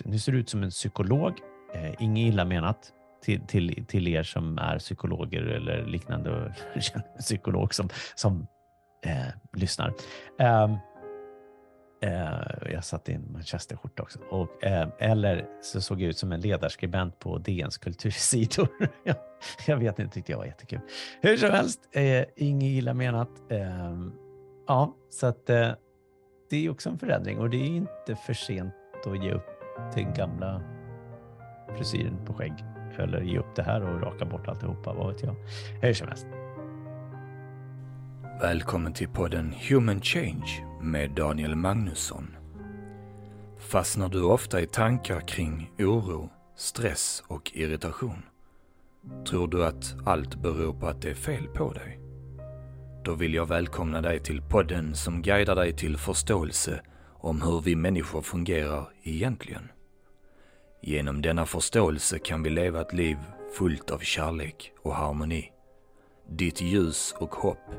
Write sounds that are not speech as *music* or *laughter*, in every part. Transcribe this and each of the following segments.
ut, nu ser du ut som en psykolog. Eh, inget illa menat till, till, till er som är psykologer eller liknande och *laughs* känner psykolog som, som eh, lyssnar. Ehm, eh, jag satte in manchesterskjorta också. Och, eh, eller så såg jag ut som en ledarskribent på DNs kultursidor. *laughs* jag vet inte, tyckte jag var jättekul. Hur som helst, eh, inget illa menat. Ehm, ja, så att eh, det är också en förändring och det är inte för sent att ge upp till gamla frisyren på skägg eller ge upp det här och raka bort alltihopa, vad vet jag. Hur som helst. Välkommen till podden Human Change med Daniel Magnusson. Fastnar du ofta i tankar kring oro, stress och irritation? Tror du att allt beror på att det är fel på dig? Då vill jag välkomna dig till podden som guidar dig till förståelse om hur vi människor fungerar egentligen. Genom denna förståelse kan vi leva ett liv fullt av kärlek och harmoni. Ditt ljus och hopp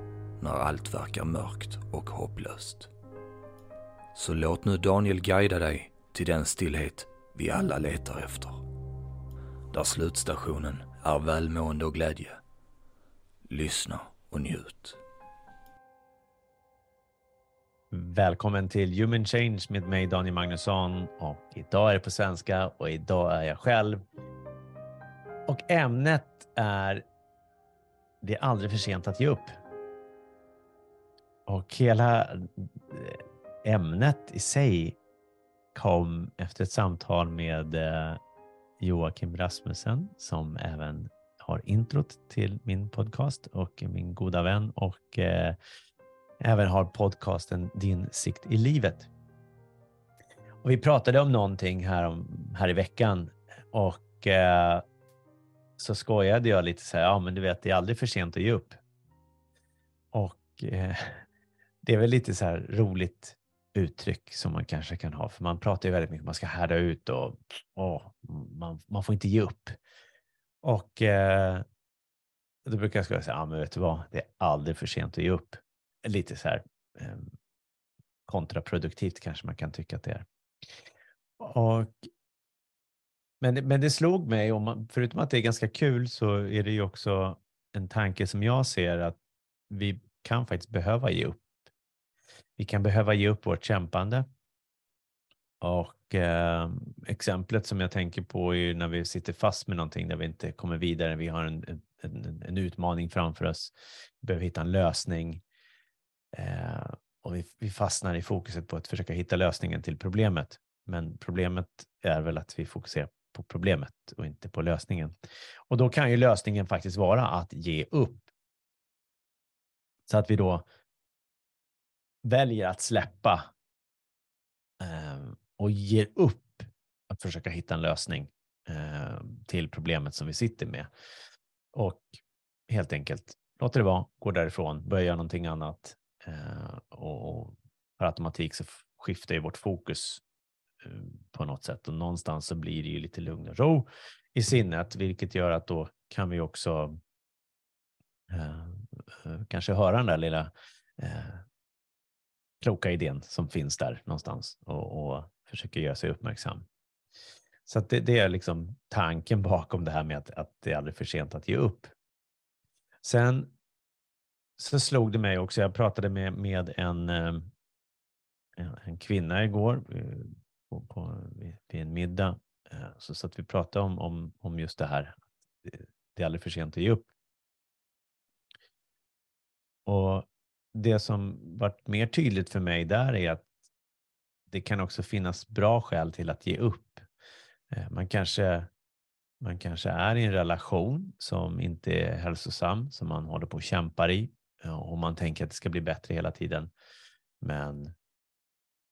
när allt verkar mörkt och hopplöst. Så låt nu Daniel guida dig till den stillhet vi alla letar efter. Där slutstationen är välmående och glädje. Lyssna och njut. Välkommen till Human Change med mig Daniel Magnusson och idag är det på svenska och idag är jag själv. Och ämnet är Det är aldrig för sent att ge upp. Och hela eh, ämnet i sig kom efter ett samtal med eh, Joakim Rasmussen som även har introt till min podcast och min goda vän och eh, även har podcasten Din sikt i livet. Och vi pratade om någonting här, om, här i veckan och eh, så skojade jag lite så här, ja men du vet det är aldrig för sent att ge upp. Och eh, *laughs* det är väl lite så här roligt uttryck som man kanske kan ha, för man pratar ju väldigt mycket, man ska härda ut och åh, man, man får inte ge upp. Och eh, då brukar jag säga, ja men vet du vad, det är aldrig för sent att ge upp lite så här ehm, kontraproduktivt kanske man kan tycka att det är. Och, men, men det slog mig, om man, förutom att det är ganska kul, så är det ju också en tanke som jag ser att vi kan faktiskt behöva ge upp. Vi kan behöva ge upp vårt kämpande. Och eh, exemplet som jag tänker på är ju när vi sitter fast med någonting där vi inte kommer vidare. Vi har en, en, en utmaning framför oss. Vi behöver hitta en lösning. Eh, och vi, vi, fastnar i fokuset på att försöka hitta lösningen till problemet. Men problemet är väl att vi fokuserar på problemet och inte på lösningen. Och då kan ju lösningen faktiskt vara att ge upp. Så att vi då väljer att släppa eh, och ger upp att försöka hitta en lösning eh, till problemet som vi sitter med. Och helt enkelt låter det vara, går därifrån, börjar göra någonting annat, Eh, och per automatik så skiftar ju vårt fokus eh, på något sätt och någonstans så blir det ju lite lugn och ro i sinnet, vilket gör att då kan vi också eh, eh, kanske höra den där lilla eh, kloka idén som finns där någonstans och, och försöker göra sig uppmärksam. Så det, det, är liksom tanken *laughs* bakom det här med att, att det är aldrig för sent att ge upp. Sen Sen slog det mig också, jag pratade med, med en, eh, en kvinna igår eh, på, på, vid en middag, eh, så, så att vi pratade om, om, om just det här. Det är aldrig för sent att ge upp. Och det som varit mer tydligt för mig där är att det kan också finnas bra skäl till att ge upp. Man kanske, man kanske är i en relation som inte är hälsosam, som man håller på och kämpar i och man tänker att det ska bli bättre hela tiden. Men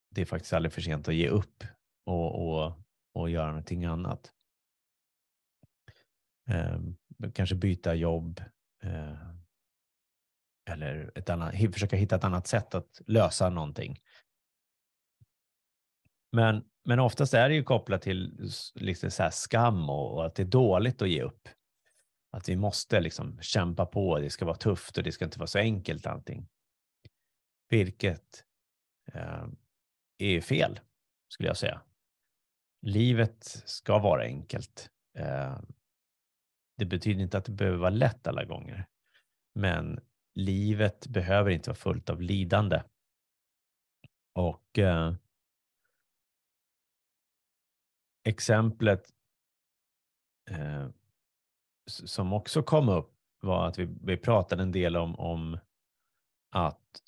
det är faktiskt aldrig för sent att ge upp och, och, och göra någonting annat. Eh, kanske byta jobb eh, eller ett annat, försöka hitta ett annat sätt att lösa någonting. Men, men oftast är det ju kopplat till liksom så skam och, och, att det är dåligt att ge upp. Att vi måste liksom kämpa på, det ska vara tufft och det ska inte vara så enkelt allting. Vilket eh, är fel, skulle jag säga. livet ska vara enkelt. Eh, det betyder inte att det behöver vara lätt alla gånger, men livet behöver inte vara fullt av lidande. Och eh, exemplet eh, som också kom upp var att vi, vi pratade en del om, om att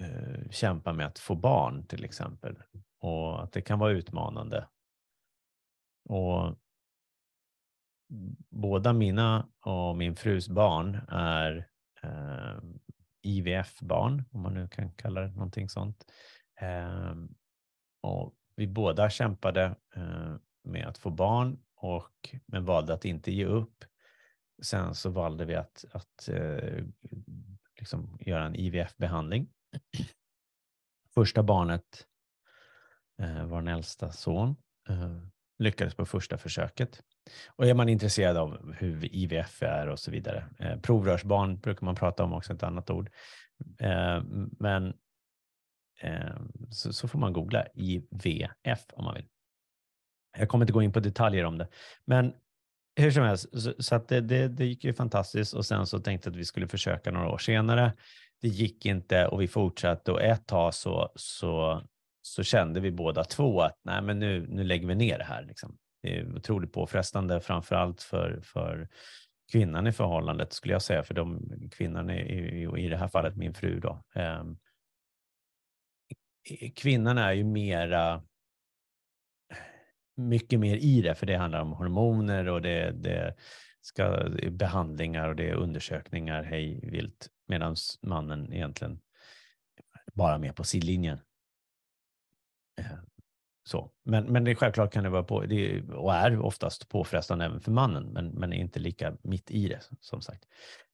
eh, kämpa med att få barn till exempel och att det kan vara utmanande. Och båda mina och min frus barn är eh, IVF-barn, om man nu kan kalla det någonting sånt. Eh, och vi båda kämpade eh, med att få barn och men valde att inte ge upp. Sen så valde vi att, att eh, liksom göra en IVF-behandling. Första barnet eh, var en äldsta son. Eh, lyckades på första försöket. Och är man intresserad av hur IVF är och så vidare. Eh, provrörsbarn brukar man prata om också, ett annat ord. Eh, men eh, så, så, får man googla IVF om man vill. Jag kommer inte gå in på detaljer om det, men hur som helst, så, så att det, det, det, gick ju fantastiskt och sen så tänkte jag att vi skulle försöka några år senare. Det gick inte och vi fortsatte och ett tag så, så, så kände vi båda två att nej, men nu, nu lägger vi ner det här. Liksom. Det är otroligt påfrestande, framför allt för, för kvinnan i förhållandet skulle jag säga, för de kvinnan är i, i det här fallet min fru då. Eh, kvinnan är ju mera mycket mer i det, för det handlar om hormoner och det, det ska behandlingar och det är undersökningar hej vilt, medan mannen egentligen bara med på sidlinjen. Eh, så. Men, men det självklart kan det vara på, det och är oftast påfrestande även för mannen, men, men är inte lika mitt i det som sagt.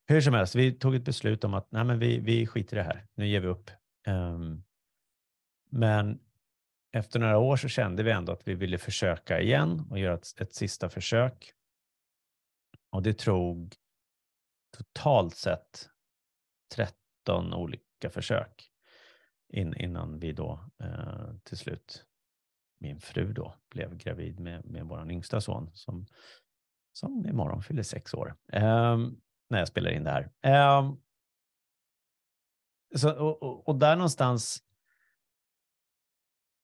Hur som helst, vi tog ett beslut om att nej, men vi, vi skiter i det här. Nu ger vi upp. Um, men efter några år så kände vi ändå att vi ville försöka igen och göra ett, ett sista försök. Och det tog totalt sett 13 olika försök in, innan vi då eh, till slut, min fru då, blev gravid med, med vår yngsta son som, som imorgon fyller sex år. Eh, när jag spelar in det här. Eh, så, och, och, och där någonstans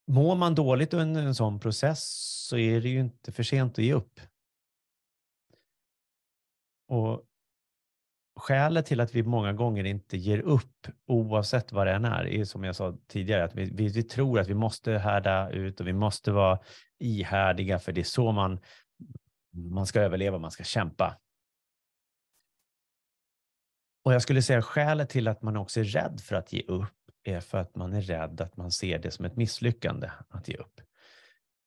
Mår man dåligt under en sån process så är det ju inte för sent att ge upp. Och Skälet till att vi många gånger inte ger upp, oavsett vad det än är, är som jag sa tidigare, att vi, vi, vi tror att vi måste härda ut och vi måste vara ihärdiga, för det är så man, man ska överleva, man ska kämpa. Och jag skulle säga skälet till att man också är rädd för att ge upp är för att man är rädd att man ser det som ett misslyckande att ge upp.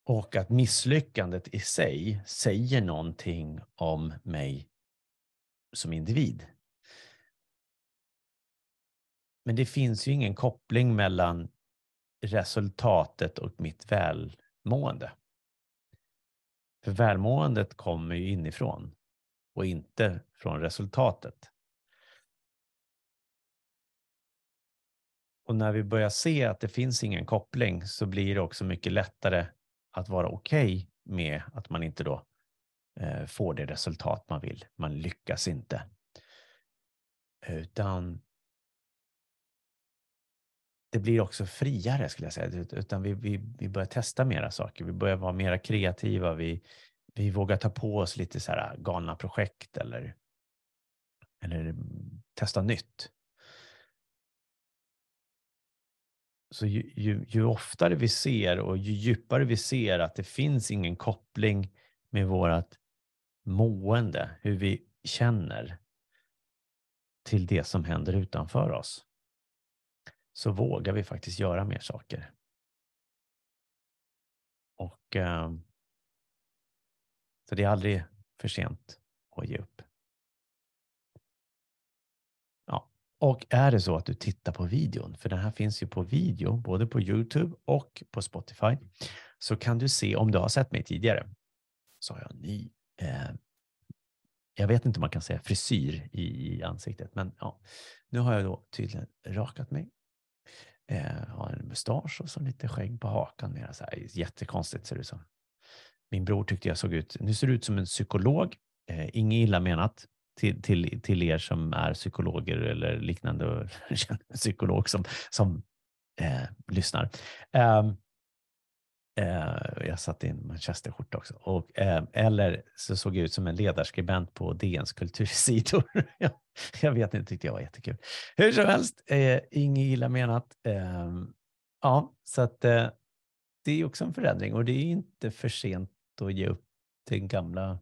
Och att misslyckandet i sig säger någonting om mig som individ. Men det finns ju ingen koppling mellan resultatet och mitt välmående. För välmåendet kommer ju inifrån och inte från resultatet. Och när vi börjar se att det finns ingen koppling så blir det också mycket lättare att vara okej okay med att man inte då eh, får det resultat man vill. Man lyckas inte. Utan det blir också friare skulle jag säga. Utan vi, vi, vi börjar testa mera saker. Vi börjar vara mera kreativa. Vi, vi vågar ta på oss lite så här galna projekt eller, eller testa nytt. Så ju, ju, ju, oftare vi ser och ju djupare vi ser att det finns ingen koppling med vårt mående, hur vi känner till det som händer utanför oss, så vågar vi faktiskt göra mer saker. Och eh, Så det är aldrig för sent att ge upp. Och är det så att du tittar på videon, för den här finns ju på video, både på Youtube och på Spotify, så kan du se om du har sett mig tidigare. Så har jag en ny, eh, jag vet inte om man kan säga frisyr i, i ansiktet, men ja, nu har jag då tydligen rakat mig. Eh, har en mustasch och så lite skägg på hakan. Mera så här, jättekonstigt ser det ut som. min bror tyckte jag såg ut, nu ser du ut som en psykolog, eh, inget illa menat till, till, till er som är psykologer eller liknande och *laughs* känner en psykolog som, som eh, lyssnar. Um, Eh, jag satte in manchesterskjorta också. Och, eh, eller så såg jag ut som en ledarskribent på DNs kultursidor. *laughs* jag vet inte, tyckte jag var jättekul. Hur som helst, eh, inget illa menat. Eh, ja, så att eh, det är också en förändring och det är inte för sent att ge upp den gamla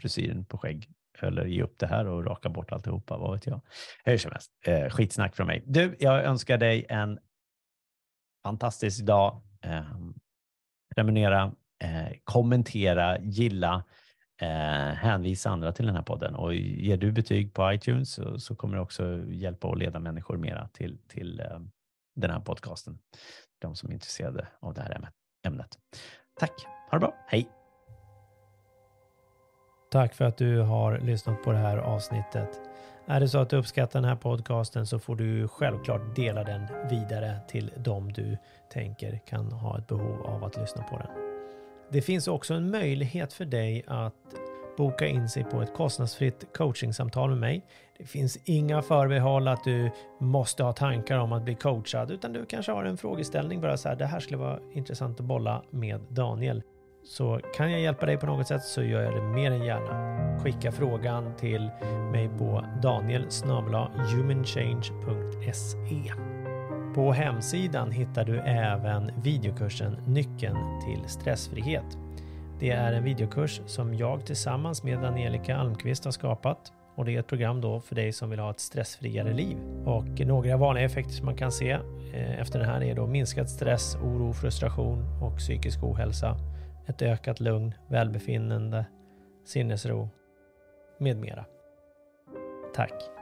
frisyren på skägg eller ge upp det här och raka bort alltihopa, vad vet jag. Hur som helst, eh, skitsnack från mig. Du, jag önskar dig en fantastisk dag eh, prenumerera, eh, kommentera, gilla, eh, hänvisa andra till den här podden. Och ger du betyg på iTunes så, så kommer det också hjälpa och leda människor mera till, till eh, den här podcasten. De som är intresserade av det här ämnet. Tack, ha det bra, hej! Tack för att du har lyssnat på det här avsnittet. Är det så att du uppskattar den här podcasten så får du självklart dela den vidare till dem du tänker kan ha ett behov av att lyssna på den. Det finns också en möjlighet för dig att boka in sig på ett kostnadsfritt coachingsamtal med mig. Det finns inga förbehåll att du måste ha tankar om att bli coachad utan du kanske har en frågeställning bara så här. Det här skulle vara intressant att bolla med Daniel. Så kan jag hjälpa dig på något sätt så gör jag det mer än gärna. Skicka frågan till mig på daniel humanchange.se. På hemsidan hittar du även videokursen Nyckeln till stressfrihet. Det är en videokurs som jag tillsammans med Angelica Almqvist har skapat och det är ett program då för dig som vill ha ett stressfriare liv. Och några vanliga effekter som man kan se eh, efter den här är då minskad stress, oro, frustration och psykisk ohälsa ett ökat lugn, välbefinnande, sinnesro med mera. Tack!